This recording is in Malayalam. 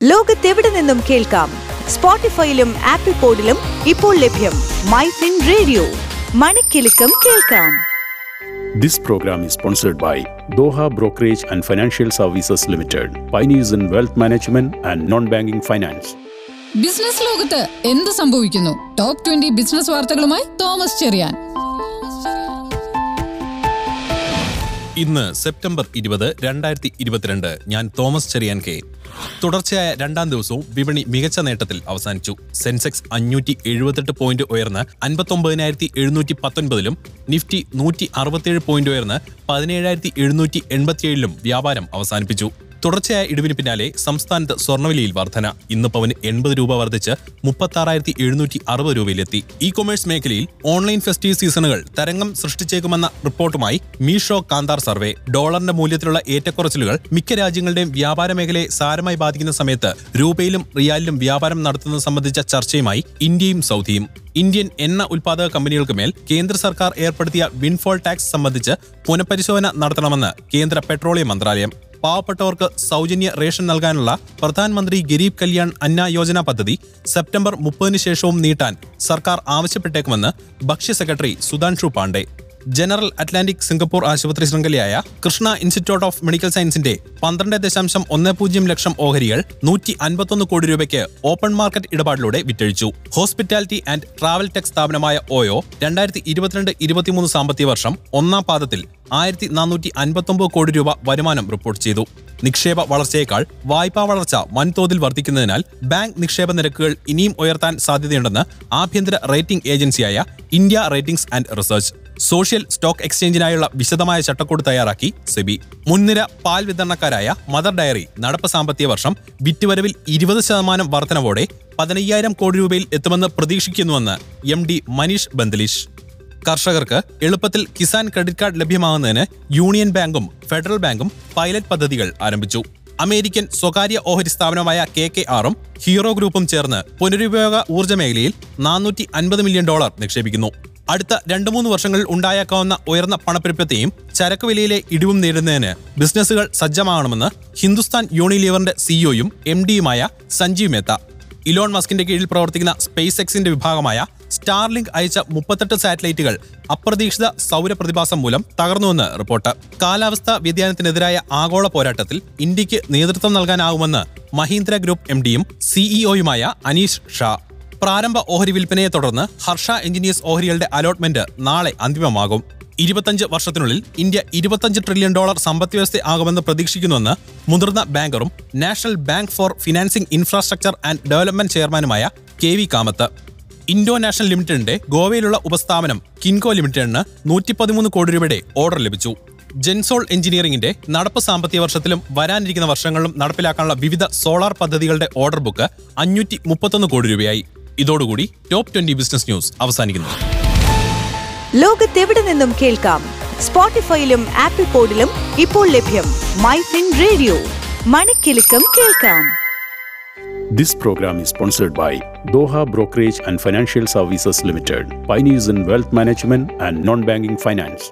ലോകത്തെവിടെ നിന്നും കേൾക്കാം സ്പോട്ടിഫൈയിലും ആപ്പിൾ പോഡിലും ഇപ്പോൾ ലഭ്യം മൈ ഫിൻ റേഡിയോ മണിക്കെലക്കം കേൾക്കാം This program is sponsored by Doha Brokerage and Financial Services Limited, pioneers in wealth management and non-banking finance. Business ലോകത്ത് എന്ത് സംഭവിക്കുന്നു ടോപ്പ് ട്വന്റി ബിസിനസ് വാർത്തകളുമായി തോമസ് ചെറിയാൻ ഇന്ന് സെപ്റ്റംബർ ഇരുപത് രണ്ടായിരത്തി ഇരുപത്തിരണ്ട് ഞാൻ തോമസ് ചെറിയാൻ കെ. തുടർച്ചയായ രണ്ടാം ദിവസവും വിപണി മികച്ച നേട്ടത്തിൽ അവസാനിച്ചു. സെൻസെക്സ് അഞ്ഞൂറ്റി എഴുപത്തെട്ട് പോയിന്റ് ഉയർന്ന് അൻപത്തൊമ്പതിനായിരത്തി എഴുന്നൂറ്റി പത്തൊൻപതിലും നിഫ്റ്റി നൂറ്റി അറുപത്തിയേഴ് പോയിന്റ് ഉയർന്ന് പതിനേഴായിരത്തി എഴുന്നൂറ്റി എൺപത്തിയേഴിലും വ്യാപാരം അവസാനിപ്പിച്ചു. തുടർച്ചയായ ഇടിവിന് പിന്നാലെ സംസ്ഥാനത്ത് സ്വർണവിലയിൽ വർധന. ഇന്ന് പവന് എൺപത് രൂപ വർദ്ധിച്ച് മുപ്പത്തി എഴുന്നൂറ്റി അറുപത് രൂപയിലെത്തി. ഇ കൊമേഴ്സ് മേഖലയിൽ ഓൺലൈൻ ഫെസ്റ്റീവ് സീസണുകൾ തരംഗം സൃഷ്ടിച്ചേക്കുമെന്ന റിപ്പോർട്ടുമായി മീഷോ കാന്താർ സർവേ. ഡോളറിന്റെ മൂല്യത്തിലുള്ള ഏറ്റക്കുറച്ചിലുകൾ മിക്ക രാജ്യങ്ങളുടെയും വ്യാപാര മേഖലയെ സാരമായി ബാധിക്കുന്ന സമയത്ത് രൂപയിലും റിയാലിലും വ്യാപാരം നടത്തുന്നത് സംബന്ധിച്ച ചർച്ചയുമായി ഇന്ത്യയും സൗദിയും. ഇന്ത്യൻ എണ്ണ ഉൽപാദക കമ്പനികൾക്ക് മേൽ കേന്ദ്ര സർക്കാർ ഏർപ്പെടുത്തിയ വിൻഫോൾ ടാക്സ് സംബന്ധിച്ച് പുനഃപരിശോധന നടത്തണമെന്ന് കേന്ദ്ര പെട്രോളിയം മന്ത്രാലയം. പാവപ്പെട്ടവർക്ക് സൗജന്യ റേഷൻ നൽകാനുള്ള പ്രധാനമന്ത്രി ഗരീബ് കല്യാൺ അന്ന യോജന പദ്ധതി സെപ്റ്റംബർ മുപ്പതിന് ശേഷവും നീട്ടാൻ സർക്കാർ ആവശ്യപ്പെട്ടേക്കുമെന്ന് ഭക്ഷ്യ secretary Sudhanshu Pandey. General Atlantic Singapore ആശുപത്രി ശൃംഖലയായ കൃഷ്ണ ഇൻസ്റ്റിറ്റ്യൂട്ട് ഓഫ് മെഡിക്കൽ സയൻസിന്റെ പന്ത്രണ്ട് ദശാംശം ഒന്ന് പൂജ്യം ലക്ഷം ഓഹരികൾ നൂറ്റി അൻപത്തൊന്ന് കോടി രൂപയ്ക്ക് ഓപ്പൺ മാർക്കറ്റ് ഇടപാടിലൂടെ വിറ്റഴിച്ചു. ഹോസ്പിറ്റാലിറ്റി ആൻഡ് ട്രാവൽ ടെക് സ്ഥാപനമായ ഓയോ രണ്ടായിരത്തി ഇരുപത്തിരണ്ട് ഇരുപത്തിമൂന്ന് സാമ്പത്തിക വർഷം ഒന്നാം പാദത്തിൽ ആയിരത്തി നാനൂറ്റി അൻപത്തൊമ്പത് കോടി രൂപ വരുമാനം റിപ്പോർട്ട് ചെയ്തു. നിക്ഷേപ വളർച്ചയേക്കാൾ വായ്പാ വളർച്ച വൻതോതിൽ വർദ്ധിക്കുന്നതിനാൽ ബാങ്ക് നിക്ഷേപ നിരക്കുകൾ ഇനിയും ഉയർത്താൻ സാധ്യതയുണ്ടെന്ന് ആഭ്യന്തര റേറ്റിംഗ് ഏജൻസിയായ India ratings and research social stock എക്സ്ചേഞ്ചിനായുള്ള വിശദമായ ചട്ടക്കൂട് തയ്യാറാക്കി സെബി. മുൻനിര പാൽ വിതരണക്കാരായ മദർ ഡയറി നടപ്പ് സാമ്പത്തിക വർഷം വിറ്റുവരവിൽ ഇരുപത് ശതമാനം വർധനവോടെ പതിനയ്യായിരം കോടി രൂപയിൽ എത്തുമെന്ന് പ്രതീക്ഷിക്കുന്നുവെന്ന് എം ഡി മനീഷ് ബന്ദലിഷ്. കർഷകർക്ക് എളുപ്പത്തിൽ കിസാൻ ക്രെഡിറ്റ് കാർഡ് ലഭ്യമാകുന്നതിന് യൂണിയൻ ബാങ്കും ഫെഡറൽ ബാങ്കും പൈലറ്റ് പദ്ധതികൾ ആരംഭിച്ചു. അമേരിക്കൻ സ്വകാര്യ ഓഹരി സ്ഥാപനമായ കെ കെ ആറും ഹീറോ ഗ്രൂപ്പും ചേർന്ന് പുനരുപയോഗ ഊർജ മേഖലയിൽ നാനൂറ്റി അൻപത് മില്യൺ ഡോളർ നിക്ഷേപിക്കുന്നു. അടുത്ത രണ്ടു മൂന്ന് വർഷങ്ങളിൽ ഉണ്ടായേക്കാവുന്ന ഉയർന്ന പണപ്പെരുപ്പത്തെയും ചരക്ക് വിലയിലെ ഇടിവും നേരിടുന്നതിന് ബിസിനസ്സുകൾ സജ്ജമാകണമെന്ന് ഹിന്ദുസ്ഥാൻ യൂണിലിവറിന്റെ സിഇഒയും എം ഡിയുമായ സഞ്ജീവ് മേത്ത. ഇലോൺ മസ്കിന്റെ കീഴിൽ പ്രവർത്തിക്കുന്ന സ്പേസ് എക്സിന്റെ വിഭാഗമായ സ്റ്റാർലിങ്ക് അയച്ച മുപ്പത്തെട്ട് സാറ്റലൈറ്റുകൾ അപ്രതീക്ഷിത സൗര പ്രതിഭാസം മൂലം തകർന്നുവെന്ന് റിപ്പോർട്ട്. കാലാവസ്ഥാ വ്യതിയാനത്തിനെതിരായ ആഗോള പോരാട്ടത്തിൽ ഇന്ത്യയ്ക്ക് നേതൃത്വം നൽകാനാവുമെന്ന് മഹീന്ദ്ര ഗ്രൂപ്പ് എം ഡിയും സിഇഒയുമായ അനീഷ് ഷാ. പ്രാരംഭ ഓഹരി വിൽപ്പനയെ തുടർന്ന് ഹർഷ എഞ്ചിനീയേഴ്സ് ഓഹരികളുടെ അലോട്ട്മെന്റ് നാളെ അന്തിമമാകും. ഇരുപത്തഞ്ച് വർഷത്തിനുള്ളിൽ ഇന്ത്യ ഇരുപത്തഞ്ച് ട്രില്യൺ ഡോളർ സമ്പദ് വ്യവസ്ഥ ആകുമെന്ന് പ്രതീക്ഷിക്കുന്നുവെന്ന് മുതിർന്ന ബാങ്കറും national bank for financing infrastructure and development ചെയർമാനുമായ K V Kamath. Indo national ലിമിറ്റഡിന്റെ ഗോവയിലുള്ള ഉപസ്ഥാപനം കിൻകോ ലിമിറ്റഡിന് നൂറ്റി പതിമൂന്ന് കോടി രൂപയുടെ ഓർഡർ ലഭിച്ചു. ജെൻസോൾ എഞ്ചിനീയറിംഗിന്റെ നടപ്പ് സാമ്പത്തിക വർഷത്തിലും വരാനിരിക്കുന്ന വർഷങ്ങളിലും നടപ്പിലാക്കാനുള്ള വിവിധ സോളാർ പദ്ധതികളുടെ ഓർഡർ ബുക്ക് അഞ്ഞൂറ്റി മുപ്പത്തൊന്ന് കോടി രൂപയായി. ഇതോടുകൂടി ടോപ്പ് ട്വന്റി ബിസിനസ് ന്യൂസ് അവസാനിക്കുന്നു ലോകത്തെവിടെ നിന്നും കേൾക്കാം സ്പോട്ടിഫൈയിലും ആപ്പിൾ പോഡിലും ഇപ്പോൾ ലഭ്യം മൈ ഫിൻ റേഡിയോ മണിക്കെലക്കം കേൾക്കാം This program is sponsored by Doha Brokerage and Financial Services Limited, pioneers in wealth management and non-banking finance.